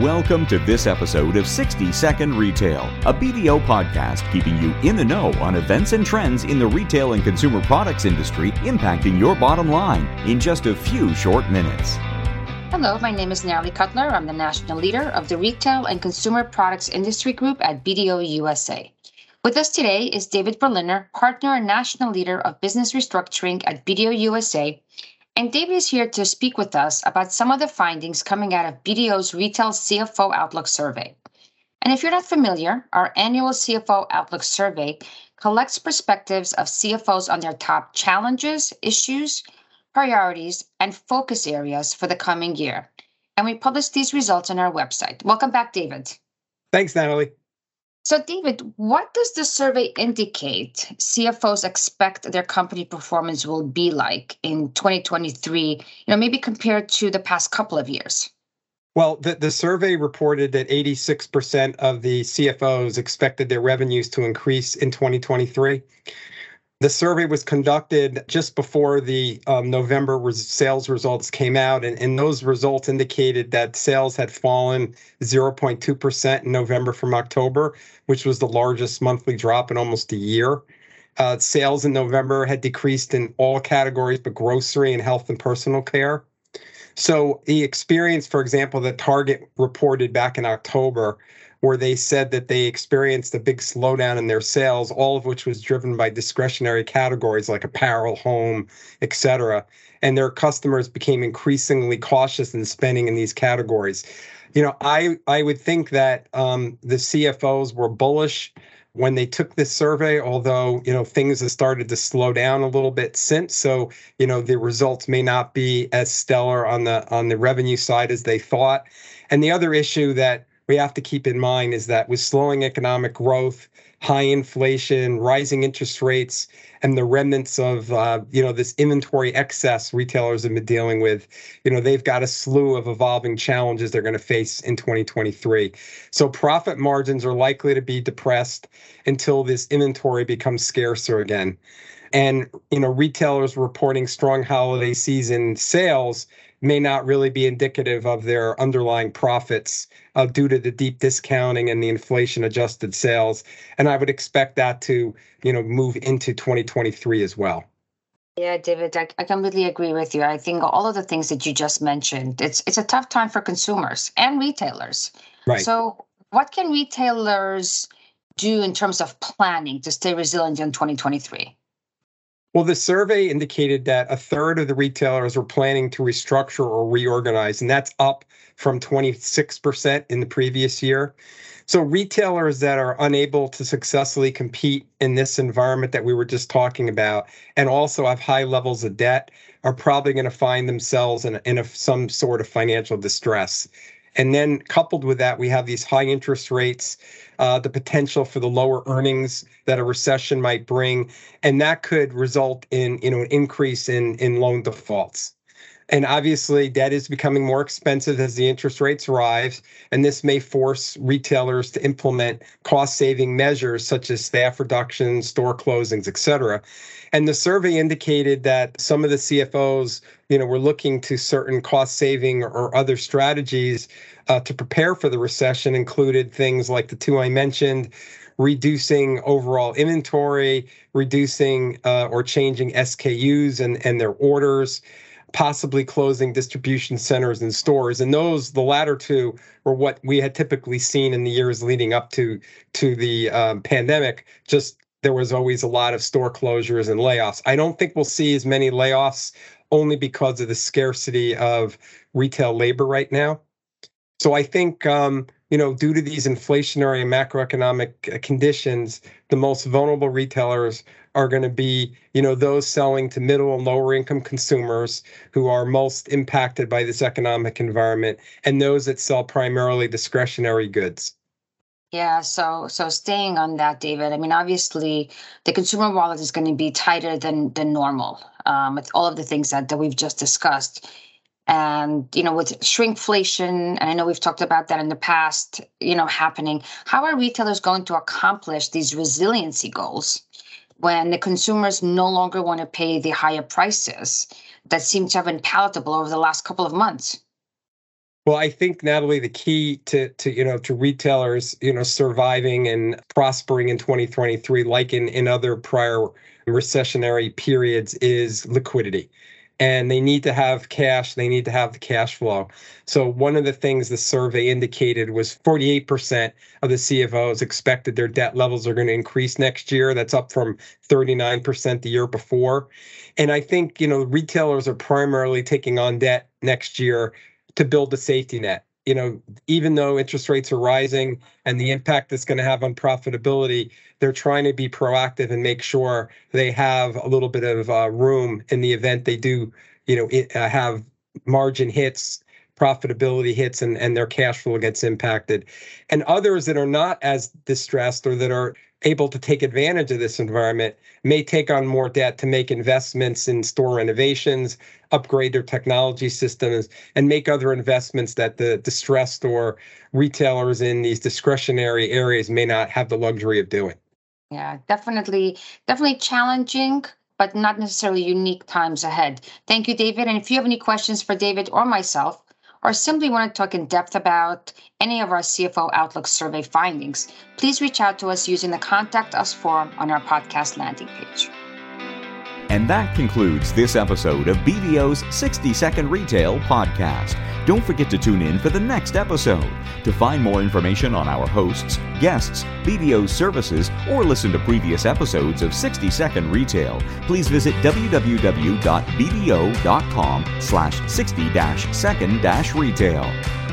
Welcome to this episode of 60 Second Retail, a BDO podcast keeping you in the know on events and trends in the retail and consumer products industry impacting your bottom line in just a few short minutes. Hello, my name is Natalie Kotlyar. I'm the national leader of the Retail and Consumer Products Industry Group at BDO USA. With us today is David Berliner, partner and national leader of business restructuring at BDO USA, and David is here to speak with us about some of the findings coming out of BDO's Retail CFO Outlook Survey. And if you're not familiar, our annual CFO Outlook Survey collects perspectives of CFOs on their top challenges, issues, priorities, and focus areas for the coming year. And we publish these results on our website. Welcome back, David. Thanks, Natalie. So, David, what does the survey indicate CFOs expect their company performance will be like in 2023, you know, maybe compared to the past couple of years? Well, the, the survey reported that 86% of the CFOs expected their revenues to increase in 2023. The survey was conducted just before the um, November res- sales results came out, and, and those results indicated that sales had fallen 0.2% in November from October, which was the largest monthly drop in almost a year. Uh, sales in November had decreased in all categories but grocery and health and personal care. So the experience, for example, that Target reported back in October where they said that they experienced a big slowdown in their sales, all of which was driven by discretionary categories like apparel, home, etc. And their customers became increasingly cautious in spending in these categories. You know, I I would think that um, the CFOs were bullish when they took this survey, although you know things have started to slow down a little bit since. So you know the results may not be as stellar on the on the revenue side as they thought. And the other issue that we have to keep in mind is that with slowing economic growth, high inflation, rising interest rates, and the remnants of uh, you know this inventory excess retailers have been dealing with, you know they've got a slew of evolving challenges they're going to face in 2023. So profit margins are likely to be depressed until this inventory becomes scarcer again. And you know retailers reporting strong holiday season sales may not really be indicative of their underlying profits uh, due to the deep discounting and the inflation adjusted sales and i would expect that to you know move into 2023 as well yeah, David, I, I completely agree with you. I think all of the things that you just mentioned, it's it's a tough time for consumers and retailers. Right. So, what can retailers do in terms of planning to stay resilient in 2023? Well, the survey indicated that a third of the retailers were planning to restructure or reorganize, and that's up from 26% in the previous year. So, retailers that are unable to successfully compete in this environment that we were just talking about and also have high levels of debt are probably going to find themselves in, in a, some sort of financial distress. And then coupled with that, we have these high interest rates, uh, the potential for the lower earnings that a recession might bring, and that could result in you know an increase in in loan defaults. And obviously, debt is becoming more expensive as the interest rates rise, and this may force retailers to implement cost-saving measures such as staff reductions, store closings, et cetera. And the survey indicated that some of the CFOs, you know, were looking to certain cost-saving or other strategies uh, to prepare for the recession, included things like the two I mentioned, reducing overall inventory, reducing uh, or changing SKUs and, and their orders, possibly closing distribution centers and stores. And those, the latter two, were what we had typically seen in the years leading up to to the um, pandemic. Just there was always a lot of store closures and layoffs. I don't think we'll see as many layoffs only because of the scarcity of retail labor right now. So I think um, you know, due to these inflationary and macroeconomic uh, conditions, the most vulnerable retailers are going to be, you know, those selling to middle and lower income consumers who are most impacted by this economic environment, and those that sell primarily discretionary goods. Yeah, so so staying on that, David. I mean, obviously, the consumer wallet is going to be tighter than than normal um, with all of the things that that we've just discussed and you know with shrinkflation and i know we've talked about that in the past you know happening. How are retailers going to accomplish these resiliency goals when the consumers no longer want to pay the higher prices that seem to have been palatable over the last couple of months? Well, I think Natalie, the key to to you know to retailers, you know, surviving and prospering in 2023, like in in other prior recessionary periods, is liquidity and they need to have cash they need to have the cash flow. So one of the things the survey indicated was 48% of the cfos expected their debt levels are going to increase next year. That's up from 39% the year before. And i think you know retailers are primarily taking on debt next year to build a safety net you know, even though interest rates are rising and the impact it's going to have on profitability, they're trying to be proactive and make sure they have a little bit of uh, room in the event they do, you know, it, uh, have margin hits, profitability hits, and, and their cash flow gets impacted. And others that are not as distressed or that are able to take advantage of this environment may take on more debt to make investments in store renovations, upgrade their technology systems, and make other investments that the distressed or retailers in these discretionary areas may not have the luxury of doing. Yeah, definitely, definitely challenging, but not necessarily unique times ahead. Thank you, David. And if you have any questions for David or myself, or simply want to talk in depth about any of our CFO Outlook survey findings, please reach out to us using the Contact Us form on our podcast landing page. And that concludes this episode of BDO's 60 Second Retail Podcast. Don't forget to tune in for the next episode. To find more information on our hosts, guests, BDO's services, or listen to previous episodes of 60 Second Retail, please visit www.bdo.com slash 60-second-retail.